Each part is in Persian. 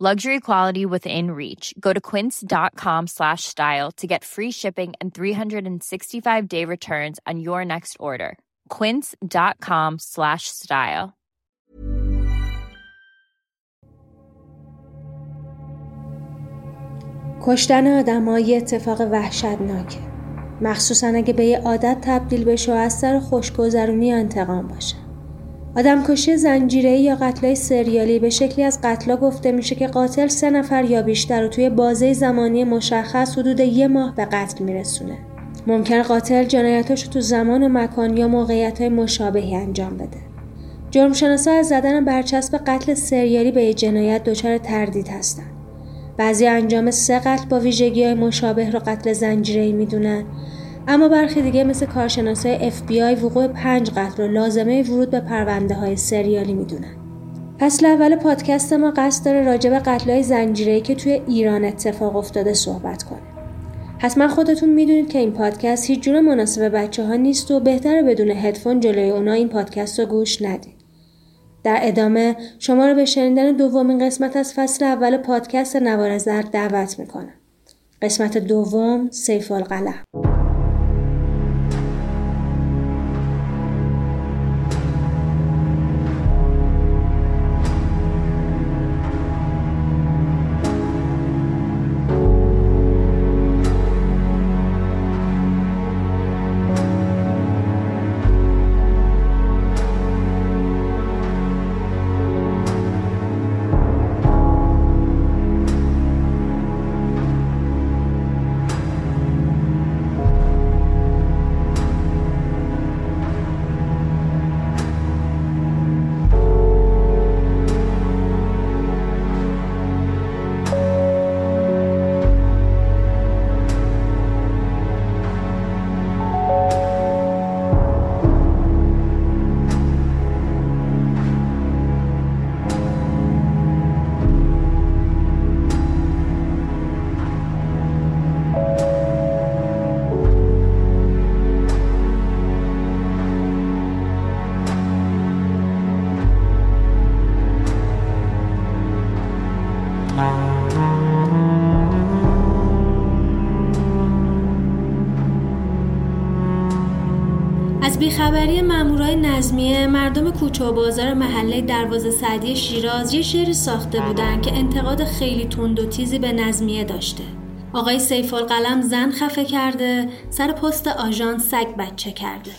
Luxury quality within reach. Go to quince.com slash style to get free shipping and 365 day returns on your next order. Quince.com slash style. کشتن آدم یه اتفاق وحشتناکه مخصوصا اگه به یه عادت تبدیل بشه و از سر خوشگذرونی یا انتقام باشه آدم کشی زنجیره یا قتلای سریالی به شکلی از قتلا گفته میشه که قاتل سه نفر یا بیشتر رو توی بازه زمانی مشخص حدود یه ماه به قتل میرسونه. ممکن قاتل جنایتاشو تو زمان و مکان یا موقعیت های مشابهی انجام بده. جرمشناسا از زدن برچسب قتل سریالی به جنایت دچار تردید هستن. بعضی انجام سه قتل با ویژگی های مشابه رو قتل زنجیره‌ای می‌دونن. اما برخی دیگه مثل کارشناسای FBI وقوع پنج قتل رو لازمه ورود به پرونده های سریالی می‌دونن. فصل اول پادکست ما قصد داره راجع به قتلهای زنجیره‌ای که توی ایران اتفاق افتاده صحبت کنه. حتما خودتون می‌دونید که این پادکست هیچ جور مناسب بچه ها نیست و بهتره بدون هدفون جلوی اونا این پادکست رو گوش ندید. در ادامه شما رو به شنیدن دومین قسمت از فصل اول پادکست نوار زرد دعوت می‌کنم. قسمت دوم سیف القلم نظمیه مردم کوچه و بازار محله دروازه سعدی شیراز یه شعری ساخته بودن که انتقاد خیلی تند و تیزی به نظمیه داشته. آقای سیف القلم زن خفه کرده سر پست آژان سگ بچه کرده.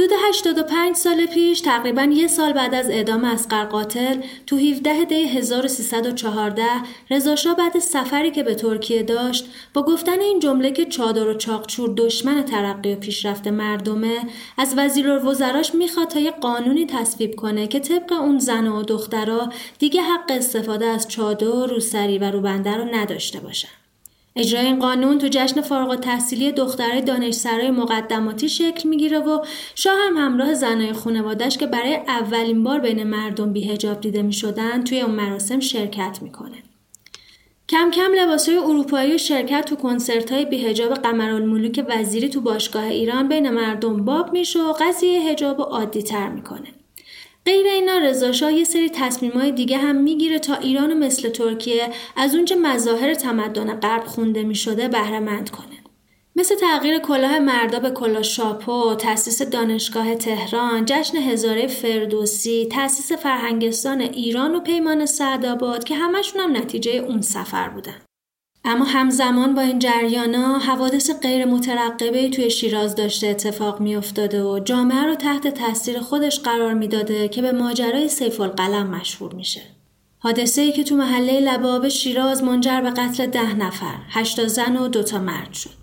حدود 85 سال پیش تقریبا یه سال بعد از اعدام اسقر قاتل تو 17 دی 1314 رضا بعد سفری که به ترکیه داشت با گفتن این جمله که چادر و چاقچور دشمن ترقی و پیشرفت مردمه از وزیر وزراش می‌خواد تا یه قانونی تصویب کنه که طبق اون زن و دخترها دیگه حق استفاده از چادر روسری و روبنده رو نداشته باشن. اجرای این قانون تو جشن فارغ التحصیلی دخترای دانشسرای مقدماتی شکل می‌گیره و شاه هم همراه زنای خانوادش که برای اولین بار بین مردم بیهجاب دیده می‌شدن توی اون مراسم شرکت می‌کنه. کم کم لباسای اروپایی و شرکت تو کنسرت های بیهجاب قمرالملوک وزیری تو باشگاه ایران بین مردم باب میشه و قضیه هجاب عادی تر می‌کنه. غیر اینا رضاشاه یه سری تصمیمای دیگه هم می‌گیره تا ایران مثل ترکیه از اونچه مظاهر تمدن غرب خونده می‌شده بهره مند کنه. مثل تغییر کلاه مردا به کلاه شاپو، تأسیس دانشگاه تهران، جشن هزاره فردوسی، تأسیس فرهنگستان ایران و پیمان سعدآباد که همشون هم نتیجه اون سفر بودن. اما همزمان با این جریانا حوادث غیر مترقبه توی شیراز داشته اتفاق میافتاده و جامعه رو تحت تاثیر خودش قرار می‌داده که به ماجرای سیف القلم مشهور میشه. حادثه ای که تو محله لباب شیراز منجر به قتل ده نفر، هشتا زن و دوتا مرد شد.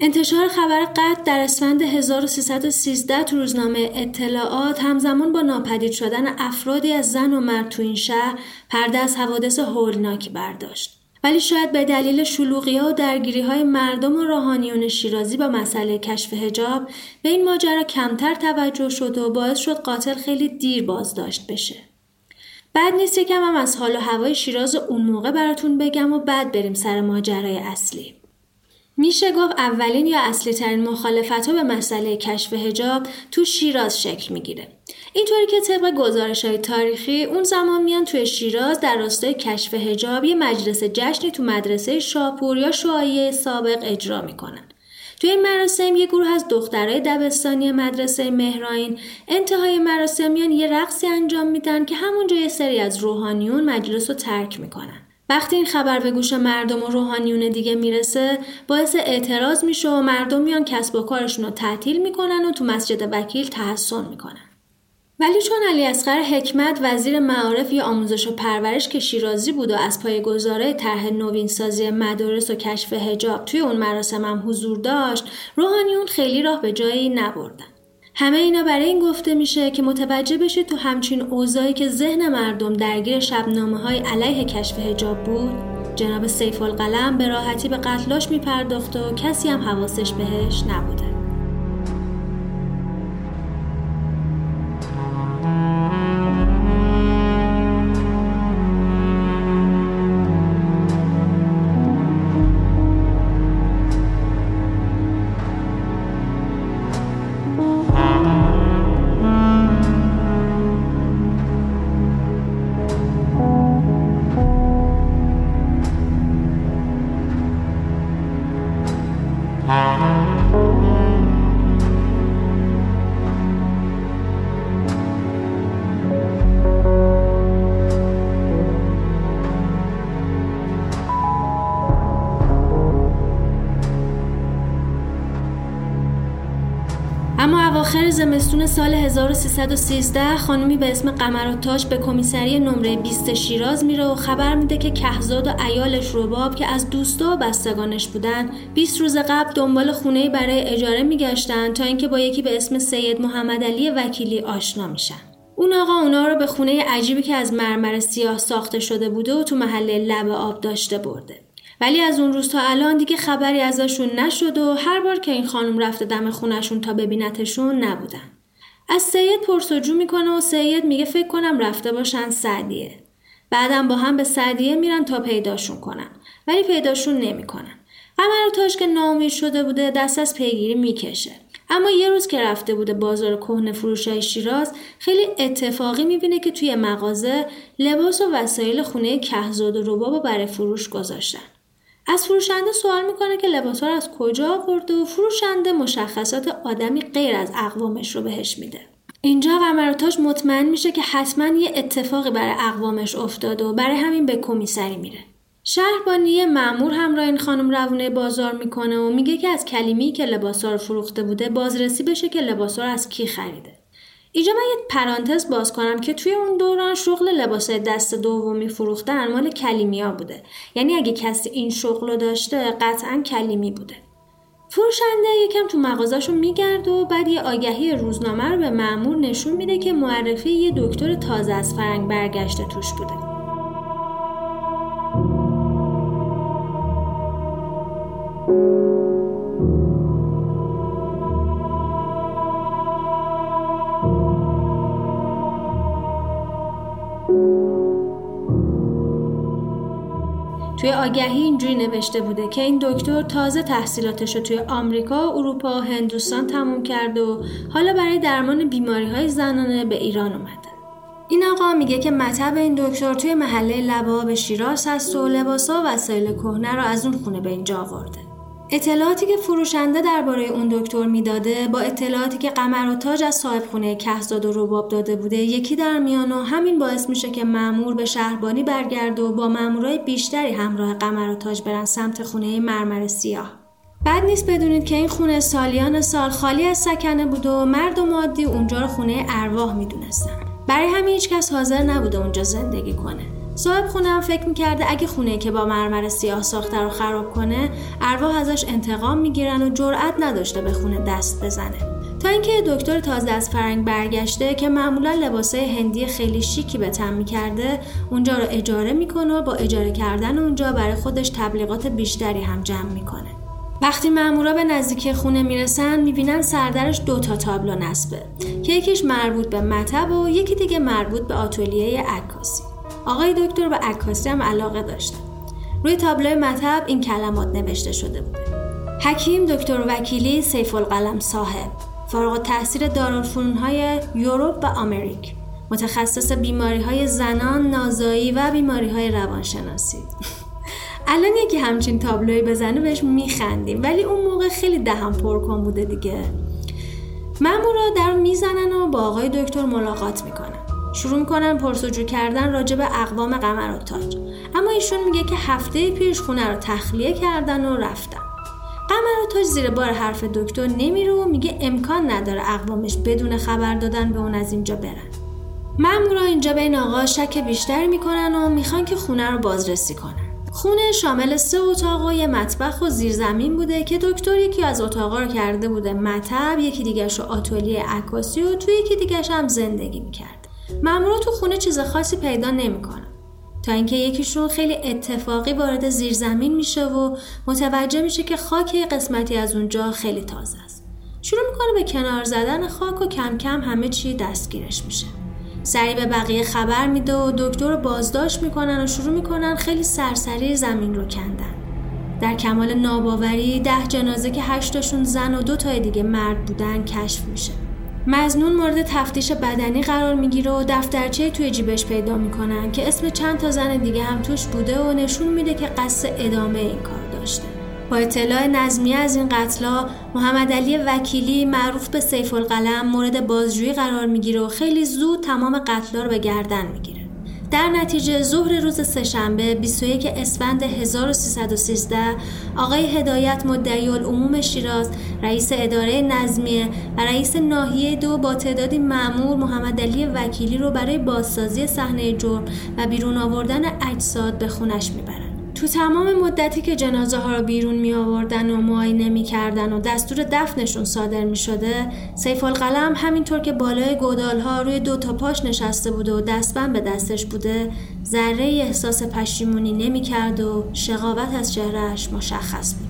انتشار خبر قتل در اسفند 1313 تو روزنامه اطلاعات همزمان با ناپدید شدن افرادی از زن و مرد تو این شهر پرده از حوادث هولناکی برداشت. ولی شاید به دلیل شلوغی ها و درگیری های مردم و روحانیون شیرازی با مسئله کشف هجاب به این ماجرا کمتر توجه شد و باعث شد قاتل خیلی دیر بازداشت بشه. بعد نیست یکم هم از حال و هوای شیراز اون موقع براتون بگم و بعد بریم سر ماجرای اصلی. میشه گفت اولین یا اصلی ترین مخالفت ها به مسئله کشف هجاب تو شیراز شکل می‌گیره. اینطوری که طبق گزارش های تاریخی اون زمان میان توی شیراز در راستای کشف هجاب یه مجلس جشنی تو مدرسه شاپور یا شعایه سابق اجرا می‌کنن. توی این مراسم یه گروه از دخترای دبستانی مدرسه مهراین انتهای مراسم میان یه رقصی انجام میدن که همونجا یه سری از روحانیون مجلس رو ترک می‌کنن. وقتی این خبر به گوش مردم و روحانیون دیگه می‌رسه باعث اعتراض میشه و مردم میان کسب و کارشون رو تعطیل می‌کنن و تو مسجد وکیل تحسن می‌کنن ولی چون علی اصغر حکمت وزیر معارف یا آموزش و پرورش که شیرازی بود و از پای گزاره طرح نوین سازی مدارس و کشف هجاب توی اون مراسم هم حضور داشت روحانیون خیلی راه به جایی نبردن. همه اینا برای این گفته میشه که متوجه بشید تو همچین اوضاعی که ذهن مردم درگیر شبنامه های علیه کشف هجاب بود جناب سیف القلم به راحتی به قتلاش میپرداخت و کسی هم حواسش بهش نبوده. زمستون سال 1313 خانمی به اسم قمراتاش به کمیسری نمره 20 شیراز میره و خبر میده که کهزاد و ایالش رباب که از دوستا و بستگانش بودن 20 روز قبل دنبال خونه برای اجاره میگشتن تا اینکه با یکی به اسم سید محمد علی وکیلی آشنا میشن. اون آقا اونا رو به خونه عجیبی که از مرمر سیاه ساخته شده بوده و تو محله لب آب داشته برده. ولی از اون روز تا الان دیگه خبری ازشون نشد و هر بار که این خانم رفته دم خونشون تا ببینتشون نبودن. از سید پرسجو می‌کنه و سید میگه فکر کنم رفته باشن سعدیه. بعدم با هم به سعدیه میرن تا پیداشون کنن. ولی پیداشون نمی‌کنن. قمر تاش که ناامید شده بوده دست از پیگیری می‌کشه. اما یه روز که رفته بوده بازار کهنه فروشای شیراز خیلی اتفاقی می‌بینه که توی مغازه لباس و وسایل خونه کهزاد و رباب برای فروش گذاشتن. از فروشنده سوال می‌کنه که لباس رو از کجا آورده و فروشنده مشخصات آدمی غیر از اقوامش رو بهش میده. اینجا قمراتاش مطمئن میشه که حتما یه اتفاقی برای اقوامش افتاده و برای همین به کمیسری میره. شهربانی معمور همراه این خانم روونه بازار می‌کنه و میگه که از کلیمی که لباسا رو فروخته بوده بازرسی بشه که لباسا رو از کی خریده. اینجا من یه پرانتز باز کنم که توی اون دوران شغل لباس دست دومی فروختن مال کلیمیا بوده. یعنی اگه کسی این شغل رو داشته قطعا کلیمی بوده. فروشنده یکم تو مغازهشو میگرد و بعد یه آگهی روزنامه رو به معمور نشون میده که معرفی یه دکتر تازه از فرنگ برگشته توش بوده. توی آگهی اینجوری نوشته بوده که این دکتر تازه تحصیلاتش رو توی آمریکا، اروپا و هندوستان تموم کرده و حالا برای درمان بیماری های زنانه به ایران اومده. این آقا میگه که مطب این دکتر توی محله لباب شیراز هست و لباسا و وسایل کهنه رو از اون خونه به اینجا آورده. اطلاعاتی که فروشنده درباره اون دکتر می‌داده با اطلاعاتی که قمر و تاج از صاحب خونه کهزاد و روباب داده بوده یکی در میان و همین باعث میشه که مأمور به شهربانی برگرده و با مامورای بیشتری همراه قمر و تاج برن سمت خونه مرمر سیاه. بد نیست بدونید که این خونه سالیان سال خالی از سکنه بود و مرد و مادی اونجا رو خونه ارواح می‌دونستن. برای همین هیچکس حاضر نبوده اونجا زندگی کنه. صاحب خونه هم فکر می‌کرده اگه خونه که با مرمر سیاه ساخته رو خراب کنه ارواح ازش انتقام می‌گیرن و جرأت نداشته به خونه دست بزنه. تا اینکه دکتر تازه از فرنگ برگشته که معمولا لباسای هندی خیلی شیکی به تن می‌کرده اونجا رو اجاره می‌کنه و با اجاره کردن اونجا برای خودش تبلیغات بیشتری هم جمع می‌کنه. وقتی مامورا به نزدیکی خونه می‌رسن می‌بینن سردرش دو تا تابلو نصبه. که یکیش مربوط به مطب و یکی دیگه مربوط به آتولیه عکاسی. آقای دکتر به عکاسی هم علاقه داشتن روی تابلو مطب این کلمات نوشته شده بوده حکیم دکتر وکیلی سیف القلم صاحب فارغ التحصیل های یوروپ و آمریک متخصص بیماری های زنان، نازایی و بیماری های روانشناسی. الان یکی همچین تابلوی بزنه بهش میخندیم ولی اون موقع خیلی دهم پرکن بوده دیگه. مامورا در می‌زنن و با آقای دکتر ملاقات می‌کنن. شروع می‌کنن پرسجو کردن راجع به اقوام قمر و تاج. اما ایشون میگه که هفته پیش خونه رو تخلیه کردن و رفتن. قمر و تاج زیر بار حرف دکتر نمیره و میگه امکان نداره اقوامش بدون خبر دادن به اون از اینجا برن. مامورا اینجا به این آقا شک بیشتری می‌کنن و می‌خوان که خونه رو بازرسی کنن. خونه شامل سه اتاق و یه مطبخ و زیرزمین بوده که دکتر یکی از اتاقا رو کرده بوده. مطب یکی دیگرش رو آتولیه عکاسی و توی یکی دیگرش هم زندگی می‌کرد. مامورا تو خونه چیز خاصی پیدا نمی‌کنن. تا اینکه یکیشون خیلی اتفاقی وارد زیرزمین میشه و متوجه میشه که خاک قسمتی از اونجا خیلی تازه است. شروع می‌کنه به کنار زدن خاک و کم کم همه چی دستگیرش میشه. سریع به بقیه خبر میده و دکتر رو بازداشت می‌کنن و شروع می‌کنن خیلی سرسری زمین رو کندن. در کمال ناباوری ده جنازه که هشتاشون زن و دو تای دیگه مرد بودن کشف میشه. مزنون مورد تفتیش بدنی قرار می‌گیره و دفترچه توی جیبش پیدا می‌کنن که اسم چند تا زن دیگه هم توش بوده و نشون میده که قصد ادامه این کار داشته. با اطلاع نظمیه از این قتلا محمد علی وکیلی معروف به سیف القلم مورد بازجویی قرار می‌گیره و خیلی زود تمام قتلا رو به گردن می‌گیره. در نتیجه ظهر روز سهشنبه 21 اسفند 1313 آقای هدایت مدعی العموم شیراز رئیس اداره نظمیه و رئیس ناحیه دو با تعدادی معمور محمد علی وکیلی رو برای بازسازی صحنه جرم و بیرون آوردن اجساد به خونش می‌برند تو تمام مدتی که جنازه ها رو بیرون می آوردن و معاینه می کردن و دستور دفنشون صادر می شده سیف القلم همینطور که بالای گودال ها روی دو تا پاش نشسته بوده و دستبند به دستش بوده ذره احساس پشیمونی نمی کرد و شقاوت از چهرهش مشخص بود.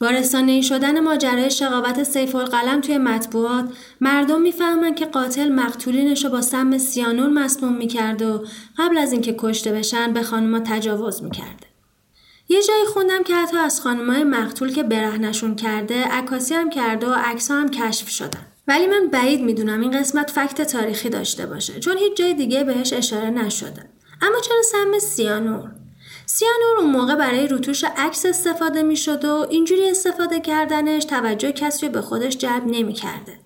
با رسانه شدن ماجرای شقاوت سیف القلم توی مطبوعات مردم می‌فهمن که قاتل مقتولینش رو با سم سیانور مسموم می‌کرد و قبل از اینکه کشته بشن به خانوما تجاوز می‌کرده. یه جایی خوندم که حتی از خانمای مقتول که برهنشون کرده عکاسی هم کرده و عکس هم کشف شدن. ولی من بعید می‌دونم این قسمت فکت تاریخی داشته باشه چون هیچ جای دیگه بهش اشاره نشده. اما چرا سم سیانور؟ سیانور اون موقع برای روتوش عکس استفاده می‌شد و اینجوری استفاده کردنش توجه کسی به خودش جلب نمی‌کرده.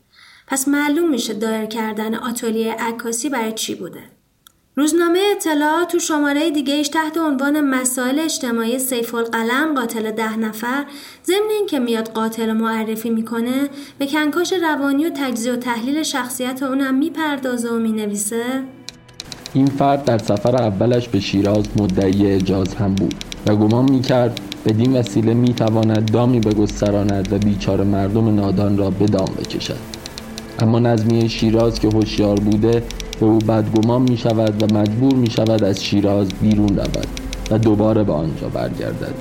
پس معلوم میشه دایر کردن آتولیه عکاسی برای چی بوده. روزنامه اطلاعات تو شماره دیگه ایش تحت عنوان مسائل اجتماعی سیف القلم قاتل ده نفر ضمن اینکه میاد قاتل معرفی می‌کنه به کنکاش روانی و تجزیه و تحلیل شخصیت اونم می‌پردازه و می‌نویسه این فرد در سفر اولش به شیراز مدعی اجاز هم بود و گمان می‌کرد بدین وسیله می‌تواند دامی بگستراند و بیچار مردم نادان را به دام بکشد. اما نظمیه شیراز که هوشیار بوده به او بدگمان می شود و مجبور می شود از شیراز بیرون رود و دوباره به آنجا برگردد.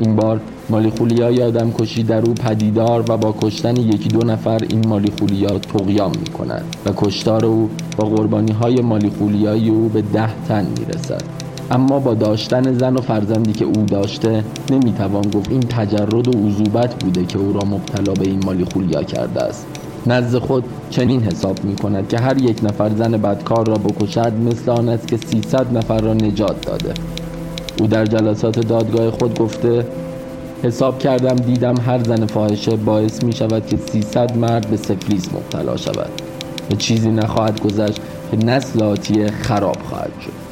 این بار مالی خولیا آدم کشی در او پدیدار و با کشتن یکی دو نفر این مالی خولیا تقیام می کند و کشتار او با قربانی های مالی خولیایی او به ده تن می رسد اما با داشتن زن و فرزندی که او داشته نمی‌توان گفت این تجرد و عذوبت بوده که او را مبتلا به این مالی خولیا کرده است. نزد خود چنین حساب می کند که هر یک نفر زن بدکار را بکشد مثل آن است که 300 نفر را نجات داده. او در جلسات دادگاه خود گفته حساب کردم دیدم هر زن فاحشه باعث می شود که 300 مرد به سفلیس مبتلا شود و چیزی نخواهد گذشت که نسل آتیه خراب خواهد شد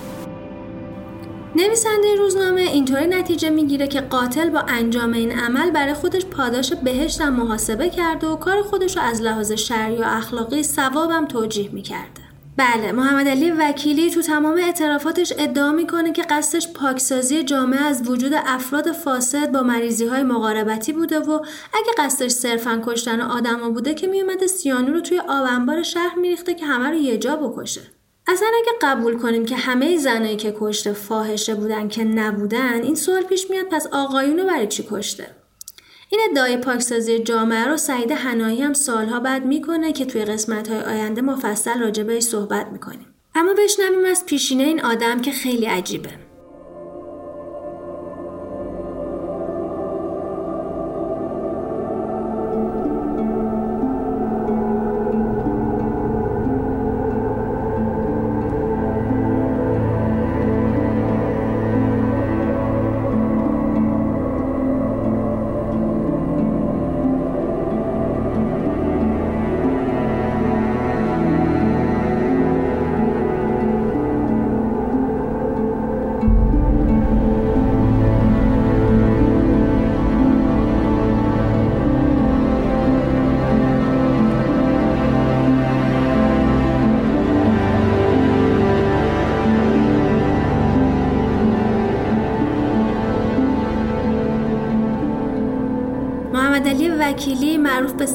نویسنده روزنامه اینطوری نتیجه می‌گیره که قاتل با انجام این عمل برای خودش پاداش بهشت هم محاسبه کرده و کار خودش رو از لحاظ شرعی و اخلاقی ثوابم توجیه می‌کرده. بله محمد علی وکیلی تو تمام اعترافاتش ادعا می‌کنه که قصدش پاکسازی جامعه از وجود افراد فاسد با مریضی های مقاربتی بوده و اگه قصدش صرفا کشتن آدما بوده که میومده سیانو رو توی آب انبار شهر میریخته که همه رو یه جا بکشه. اصلا اگه قبول کنیم که همه زنایی که کشته فاحشه بودن که نبودن این سوال پیش میاد پس آقایونو برای چی کشته؟ این ادعای پاکسازی جامعه رو سعید هنایی هم سالها بعد می‌کنه که توی قسمت های آینده مفصل راجع بهش صحبت می‌کنیم. اما بشنویم از پیشینه این آدم که خیلی عجیبه.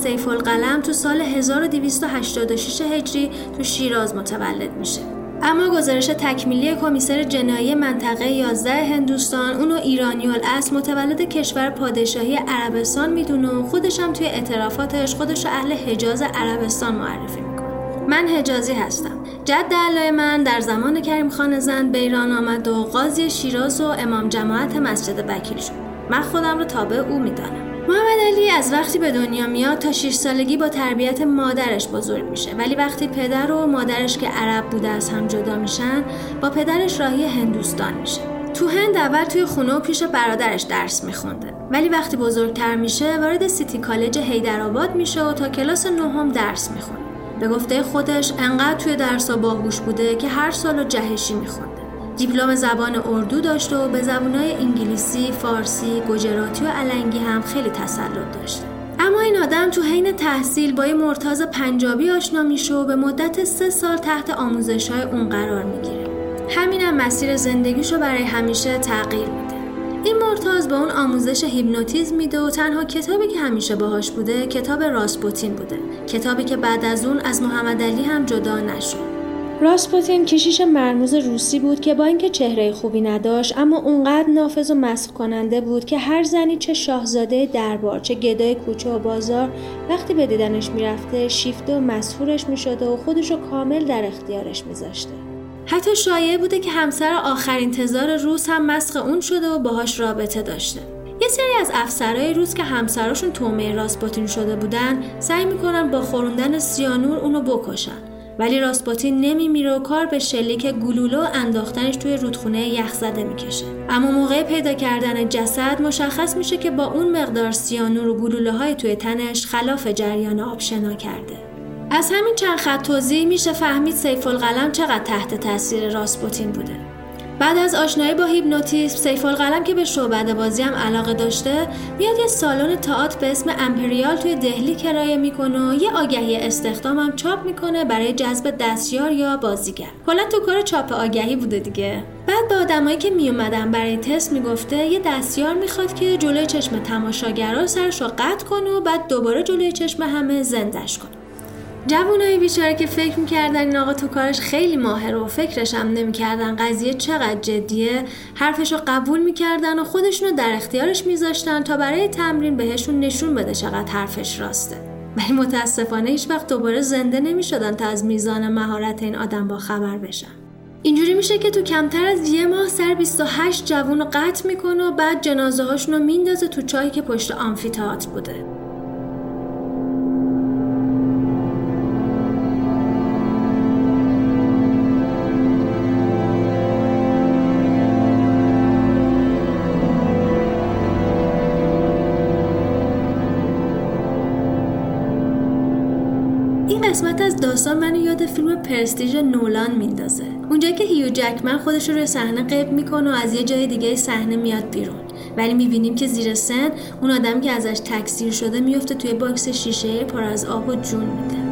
سیف القلم تو سال 1286 هجری تو شیراز متولد میشه. اما گزارش تکمیلی کمیسر جنایی منطقه 11 هندوستان اونو ایرانی الاصل متولد کشور پادشاهی عربستان می‌دونه و خودش هم توی اعترافاتش خودش اهل حجاز عربستان معرفی می‌کنه. من حجازی هستم. جد علای من در زمان کریم خان زند به ایران آمد و قاضی شیراز و امام جماعت مسجد بکیل شد. من خودم رو تابع او می‌دانم. محمد علی از وقتی به دنیا میاد تا 6 سالگی با تربیت مادرش بزرگ میشه. ولی وقتی پدر و مادرش که عرب بوده از هم جدا میشن با پدرش راهی هندوستان میشه. تو هند اول توی خونه و پیش برادرش درس میخونده. ولی وقتی بزرگتر میشه وارد سیتی کالج هیدرآباد میشه و تا کلاس نهم درس می‌خونه. به گفته خودش انقدر توی درس باهوش بوده که هر سال جهشی میخونده دیپلم زبان اردو داشت و به زبانهای انگلیسی، فارسی، گجراتی و علنگی هم خیلی تسلط داشت. اما این آدم تو حین تحصیل با یه مرتاز پنجابی آشنا میشه و به مدت سه سال تحت آموزش های اون قرار می‌گیره. همینم هم مسیر زندگیشو برای همیشه تغییر میده. این مرتاز به اون آموزش هیپنوتیزم میده و تنها کتابی که همیشه باهاش بوده کتاب راسپوتین بوده کتابی که بعد از اون از محمد علی هم جدا نشد راسپوتین کشیش مرموز روسی بود که با اینکه چهره خوبی نداشت اما اونقدر نافذ و مسخ کننده بود که هر زنی چه شاهزاده دربار چه گدای کوچه و بازار وقتی به دیدنش می‌رفته شیفته و مسهورش می‌شده و خودشو کامل در اختیارش میذاشته. حتی شایعه بوده که همسر آخرین تزار روس هم مسخ اون شده و باهاش رابطه داشته. یه سری از افسرهای روس که همسراشون تومه راسپوتین شده بودن سعی می‌کنن با خوروندن سیانور اونو بکشن. ولی راسپاتین نمیمیره و کار به شلیک گلوله انداختنش توی رودخونه یخزده می‌کشه. اما موقع پیدا کردن جسد مشخص میشه که با اون مقدار سیانور و گلوله های توی تنش خلاف جریان آب شنا کرده. از همین چند خط توضیح میشه فهمید سیف القلم چقدر تحت تاثیر راسپوتین بوده. بعد از آشنایی با هیپنوتیسم سیف القلم که به شعبده بازی هم علاقه داشته میاد یه سالن تئاتر به اسم امپریال توی دهلی کرایه می‌کنه و یه آگهی استخدام هم چاپ می‌کنه برای جذب دستیار یا بازیگر. کلا تو کار چاپ آگهی بوده دیگه. بعد به آدمایی که میومدن برای تست می‌گفته یه دستیار می‌خواد که جلوی چشم تماشاگرا سرش رو قطع کنه و بعد دوباره جلوی چشم همه زندش کنه. جوانای بیچاره که فکر می‌کردن این آقا تو کارش خیلی ماهر و فکرش هم نمی‌کردن قضیه چقدر جدیه حرفش رو قبول می‌کردن و خودشون رو در اختیارش میذاشتن تا برای تمرین بهشون نشون بده چقدر حرفش راسته. ولی متاسفانه هیچ وقت دوباره زنده نمی‌شدن تا از میزان مهارت این آدم با خبر بشن. اینجوری میشه که تو کمتر از یه ماه سر 28 جوون رو قطع می‌کنه و بعد جنازه هاشون رو میندازه تو چایی که پشت آمفیتئاتر بوده. پرستیژ نولان میندازه. اونجایی که هیو جکمن خودش رو روی صحنه غیب می‌کنه و از یه جای دیگه صحنه میاد بیرون. ولی می‌بینیم که زیر سن اون آدمی که ازش تکثیر شده میفته توی باکس شیشه پر از آب و جون میده.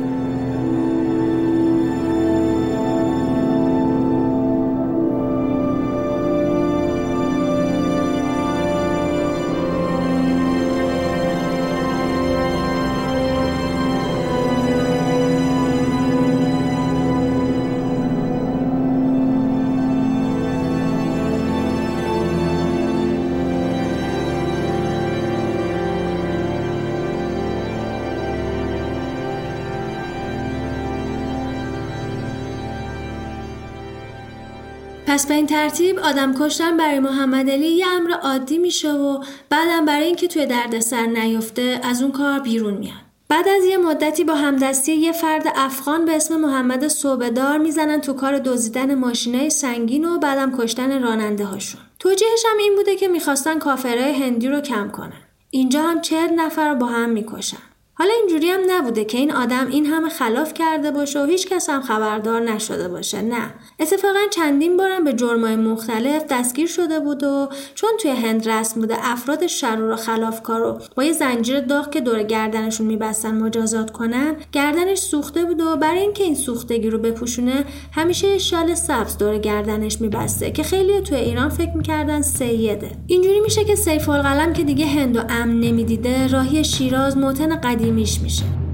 پس به این ترتیب آدم کشتن برای محمد علی یه امر عادی میشه و بعدم برای اینکه توی دردسر نیفته از اون کار بیرون میاد. بعد از یه مدتی با همدستی یه فرد افغان به اسم محمد صوبدار می‌زنن تو کار دزدیدن ماشینای سنگین و بعدم کشتن راننده هاشون. توجیهش هم این بوده که می‌خواستن کافرهای هندی رو کم کنن. اینجا هم چهل نفر رو با هم می‌کشن. حالا اینجوری هم نبوده که این آدم این همه خلاف کرده باشه و هیچ کس هم خبردار نشده باشه. نه. اتفاقا چندین بارم به جرمای مختلف دستگیر شده بود و چون توی هند رسم بوده افراد شرور و خلافکار رو با یه زنجیر داغ که دور گردنشون میبستن مجازات کنن گردنش سوخته بود و برای اینکه این سوختگی رو بپوشونه همیشه شال سبز دور گردنش میبسته که خیلی توی ایران فکر می‌کردن سیده. اینجوری میشه که سیف القلم که دیگه هند و امن نمی‌دیده راهی شیراز موتن قدیمیش میشه.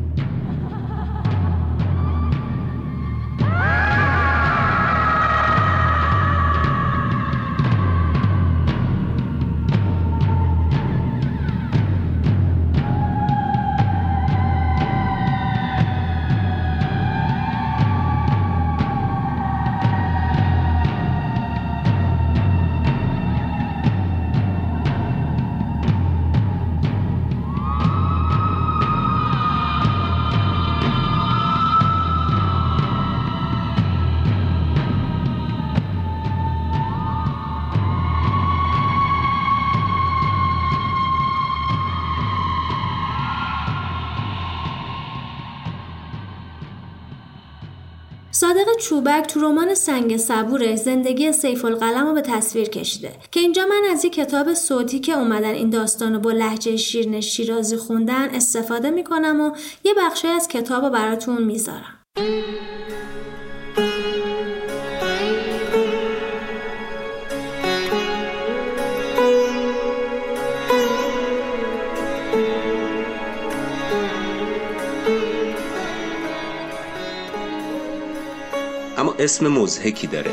چوبک تو رمان سنگ صبوره زندگی سیف القلم رو به تصویر کشیده که اینجا من از یک کتاب صوتی که اومدن این داستان رو با لحجه شیرین شیرازی خوندن استفاده می‌کنم و یه بخشی از کتاب رو براتون می‌ذارم. اسم مزهکی داره.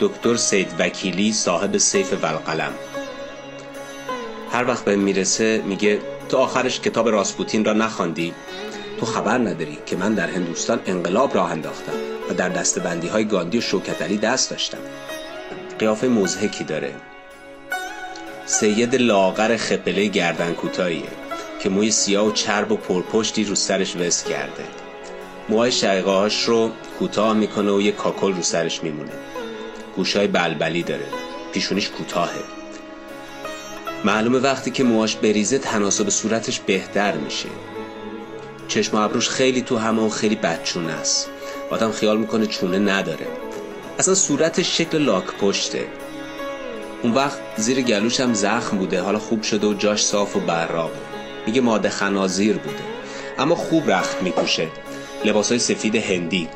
دکتر سید وکیلی صاحب سیف والقلم هر وقت به می‌رسه میگه تو آخرش کتاب راسپوتین را نخواندی؟ تو خبر نداری که من در هندوستان انقلاب راه انداختم و در دستبندی های گاندی و شوکت علی دست داشتم. قیافه مزهکی داره. سید لاغر خپله گردن کوتاهیه که موی سیاه و چرب و پرپشتی رو سرش وز کرده. موهای شقیقه رو کوتاه می‌کنه و یه کاکل رو سرش میمونه. گوشای بلبلی داره. پیشونیش کوتاهه. معلومه وقتی که موهاش بریزه تناسب صورتش بهتر میشه. چشم ابروش خیلی تو همه و خیلی بدچونه است. آدم خیال می‌کنه چونه نداره. اصلا صورتش شکل لاک پشته. اون وقت زیر گلوش هم زخم بوده. حالا خوب شده و جاش صاف و براقه میگه ماده خنازیر بوده. اما خوب رخت میپوشه. لباسای سفید هندی.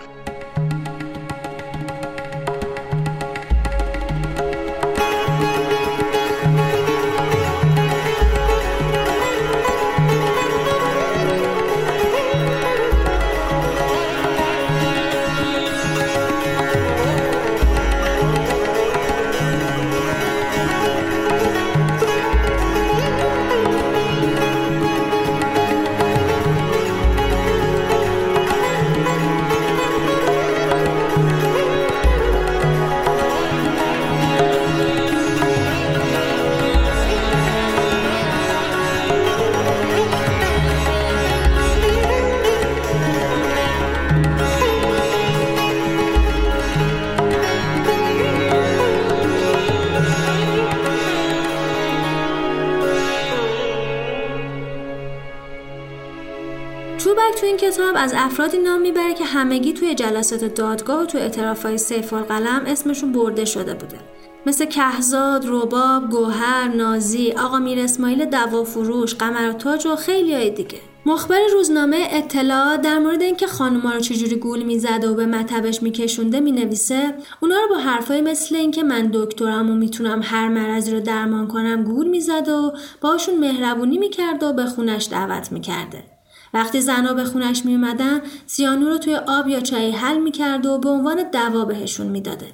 از افرادی نام می‌بره که همگی توی جلسات دادگاه و توی اعترافهای سیف قلم اسمشون برده شده بوده. مثل کهزاد، روباب، گوهر، نازی، آقا میر اسماعیل دوافروش، قمر تاج و خیلی های دیگه. مخبر روزنامه اطلاع در مورد اینکه خانوما رو چجوری گول می‌زده و به مطبش میکشونده می‌نویسه اونا رو با حرفای مثل اینکه من دکترم و می‌تونم هر مرضی رو درمان کنم گول می‌زد و باشون مهربونی می‌کرد و به خونش دعوت می‌کرده. وقتی زنها به خونش می اومدن سیانو رو توی آب یا چای حل می‌کرد و به عنوان دوا بهشون می‌داده.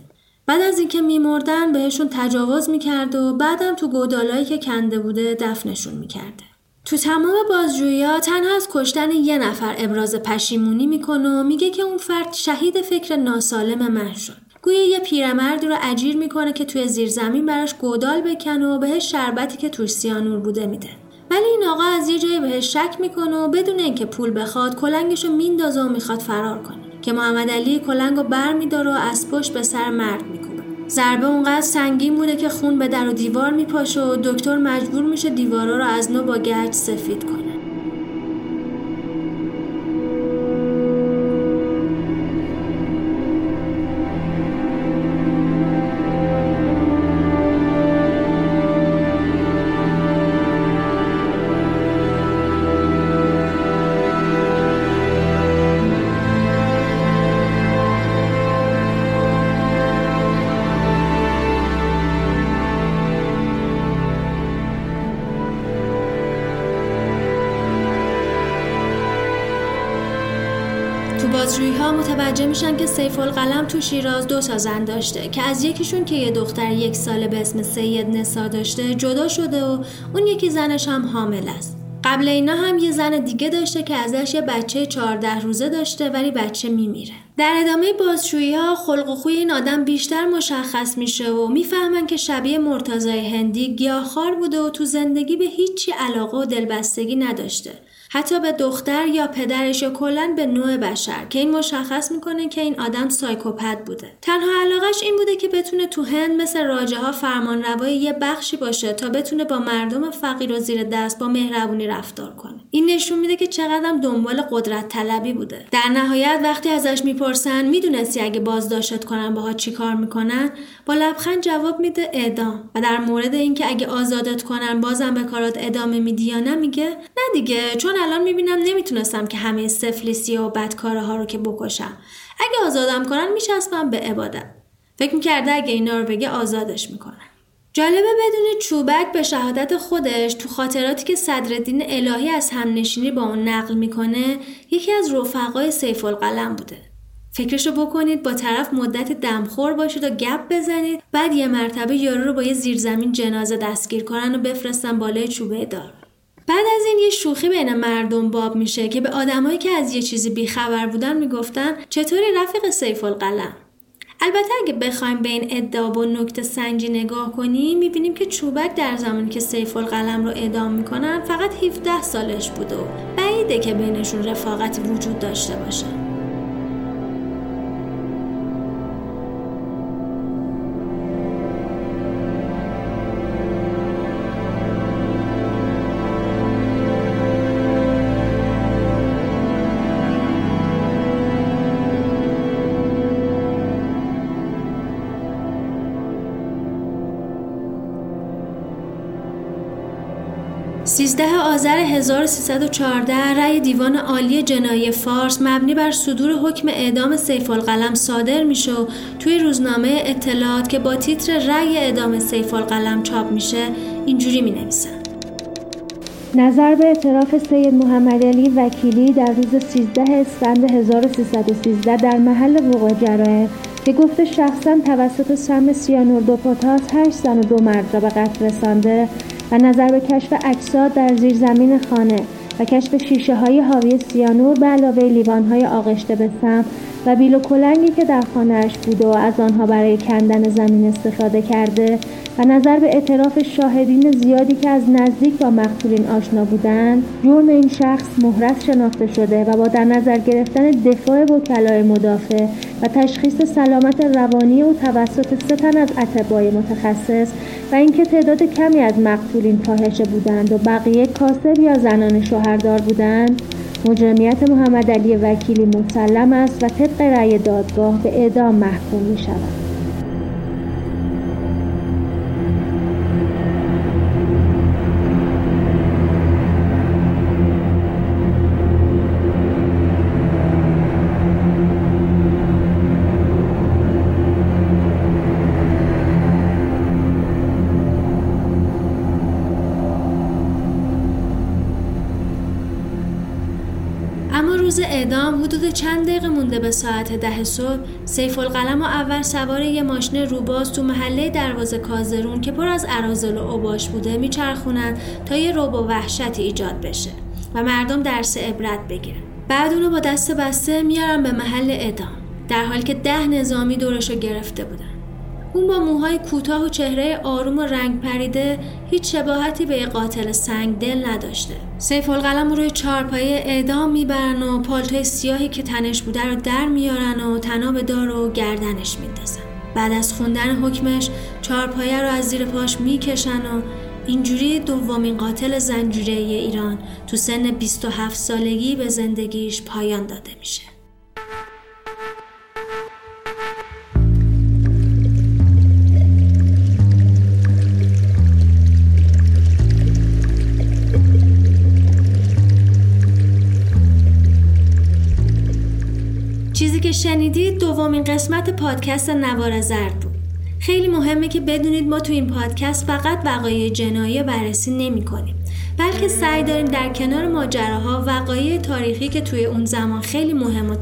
بعد از اینکه میمردن بهشون تجاوز می‌کرد و بعدم تو گودالایی که کنده بوده دفنشون می‌کرده. تو تمام بازجویی تنها از کشتن یه نفر ابراز پشیمونی می‌کنه و میگه که اون فرد شهید فکر ناسالم من شد. گویا یه پیرمردی رو اجیر می‌کنه که توی زیرزمین براش گودال بکنه و بهش شربتی که توش سیانور بوده میده. ولی این آقا از یه جایی بهش شک می‌کنه و بدون اینکه پول بخواد کلنگش رو میندازه و می‌خواد فرار کنه. که محمد علی کلنگ رو بر میداره و از پشت به سر مرد میکوبه. ضربه اونقدر سنگین بوده که خون به در و دیوار میپاشه و دکتر مجبور میشه دیوارا رو از نو با گچ سفید کنه. بازجویی ها متوجه میشن که سیف القلم تو شیراز دو تا زن داشته که از یکیشون که یه دختر یک ساله به اسم سید نسا داشته جدا شده و اون یکی زنش هم حامل است. قبل اینا هم یه زن دیگه داشته که ازش یه بچه 14 روزه داشته ولی بچه میمیره. در ادامه بازجویی ها خلق و خوی این آدم بیشتر مشخص میشه و می‌فهمن که شبیه مرتضای هندی گیاهخوار بوده و تو زندگی به هیچی علاقه و دلبستگی نداشته. حتی به دختر یا پدرش یا کلا به نوع بشر که این مشخص می‌کنه که این آدم سایکوپت بوده. تنها علاقش این بوده که بتونه تو هند مثل راجه ها فرمان روای یه بخشی باشه تا بتونه با مردم فقیر و زیر دست با مهربونی رفتار کنه. این نشون میده که چقدر دنبال قدرت طلبی بوده. در نهایت وقتی ازش می‌پرسن می‌دونستی اگه بازداشت کنن باها چیکار می‌کنن؟ با لبخند جواب میده اعدام. و در مورد اینکه اگه آزادت کنن بازم به کارات ادامه میدی یا نه میگه نه دیگه چون الان می‌بینم نمی‌تونستم که همه سفلیسی و بدکاره ها رو که بکشم. اگه آزادم کنن میچسبم به عبادت. فکر می‌کرده اگه اینا رو بگه آزادش می‌کنن جالبه بدون چوبک به شهادت خودش تو خاطراتی که صدرالدین الهی از همنشینی با اون نقل می‌کنه یکی از رفقای سیف القلم بوده. فکرشو بکنید با طرف مدت دمخور باشید و گپ بزنید بعد یه مرتبه یارو رو با یه زیرزمین جنازه دستگیر کنن و بفرستن بالای چوبه دار. بعد از این یه شوخی بین مردم باب میشه که به آدمایی که از یه چیزی بیخبر بودن می‌گفتن چطوری رفیق سیف القلم. البته اگه بخوایم به این ادعا با نکته سنجی نگاه کنیم می‌بینیم که چوبک در زمانی که سیف القلم رو اعدام می‌کنن فقط 17 سالش بود و بعیده که بینشون رفاقتی وجود داشته باشه. آذر 1314 رأی دیوان عالی جنایی فارس مبنی بر صدور حکم اعدام سیف القلم صادر میشه و توی روزنامه اطلاعات که با تیتر رأی اعدام سیف القلم چاپ میشه اینجوری می نویسن. نظر به اعتراف سید محمد علی وکیلی در روز 13 اسفند 1313 در محل وقوع جرایم که گفته شخصا توسط سم سیانور دو پوتاس هشت زن و دو مرد را به قتل رسانده و نظر به کشف اجساد در زیر زمین خانه و کشف شیشه های حاوی سیانور به علاوه لیوان های آغشته به سم و بیل و کلنگی که در خانهاش بوده و از آنها برای کندن زمین استفاده کرده و نظر به اعتراف شاهدین زیادی که از نزدیک با مقتولین آشنا بودند جرم این شخص مهرس شناخته شده و با در نظر گرفتن دفاع وکلای مدافع و تشخیص سلامت روانی او توسط سه تن از اطبای متخصص و اینکه تعداد کمی از مقتولین فاحشه بودند و بقیه کاسب یا زنان شوهردار بودند مجرمیت محمد علی وکیلی مسلم است و طبق رأی دادگاه به اعدام محکوم می شود. روز اعدام حدود چند دقیقه مونده به ساعت ده صبح سیف القلم و اول سوار یه ماشین روباز تو محله دروازه کازرون که پر از ارازل و اوباش بوده میچرخونن تا یه روب و وحشتی ایجاد بشه و مردم درس عبرت بگیرن. بعد اونو با دست بسته میارن به محل اعدام. در حالی که ده نظامی دورشو گرفته بودن. اون با موهای کوتاه و چهره آروم و رنگ پریده هیچ شباهتی به قاتل سنگ دل نداشته. سیف القلم روی چارپایه اعدام می‌برن و پالتوی سیاهی که تنش بوده رو در میارن و تناب دار و گردنش میندازن. بعد از خوندن حکمش چارپایه رو از زیر پاش می‌کشن و اینجوری دومین قاتل زنجیره ایران تو سن 27 سالگی به زندگیش پایان داده میشه. شنیدید دومین قسمت پادکست نوار زرد بود. خیلی مهمه که بدونید ما تو این پادکست فقط وقایع جنایی بررسی نمی کنیم. بلکه سعی داریم در کنار ماجراها وقایع تاریخی که توی اون زمان خیلی مهم و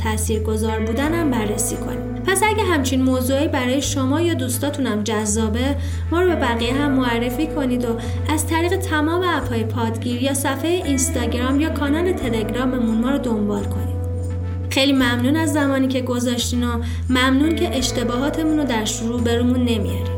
گذار بودن هم بررسی کنیم. پس اگه همچین موضوعی برای شما یا دوستاتونم جذابه ما رو به بقیه هم معرفی کنید و از طریق تمام اپهای پادگیر یا صفحه اینستاگرام یا کانال تلگراممون ما رو دنبال کنید. خیلی ممنون از زمانی که گذاشتین و ممنون که اشتباهاتمون رو در شروع برمون نمیارید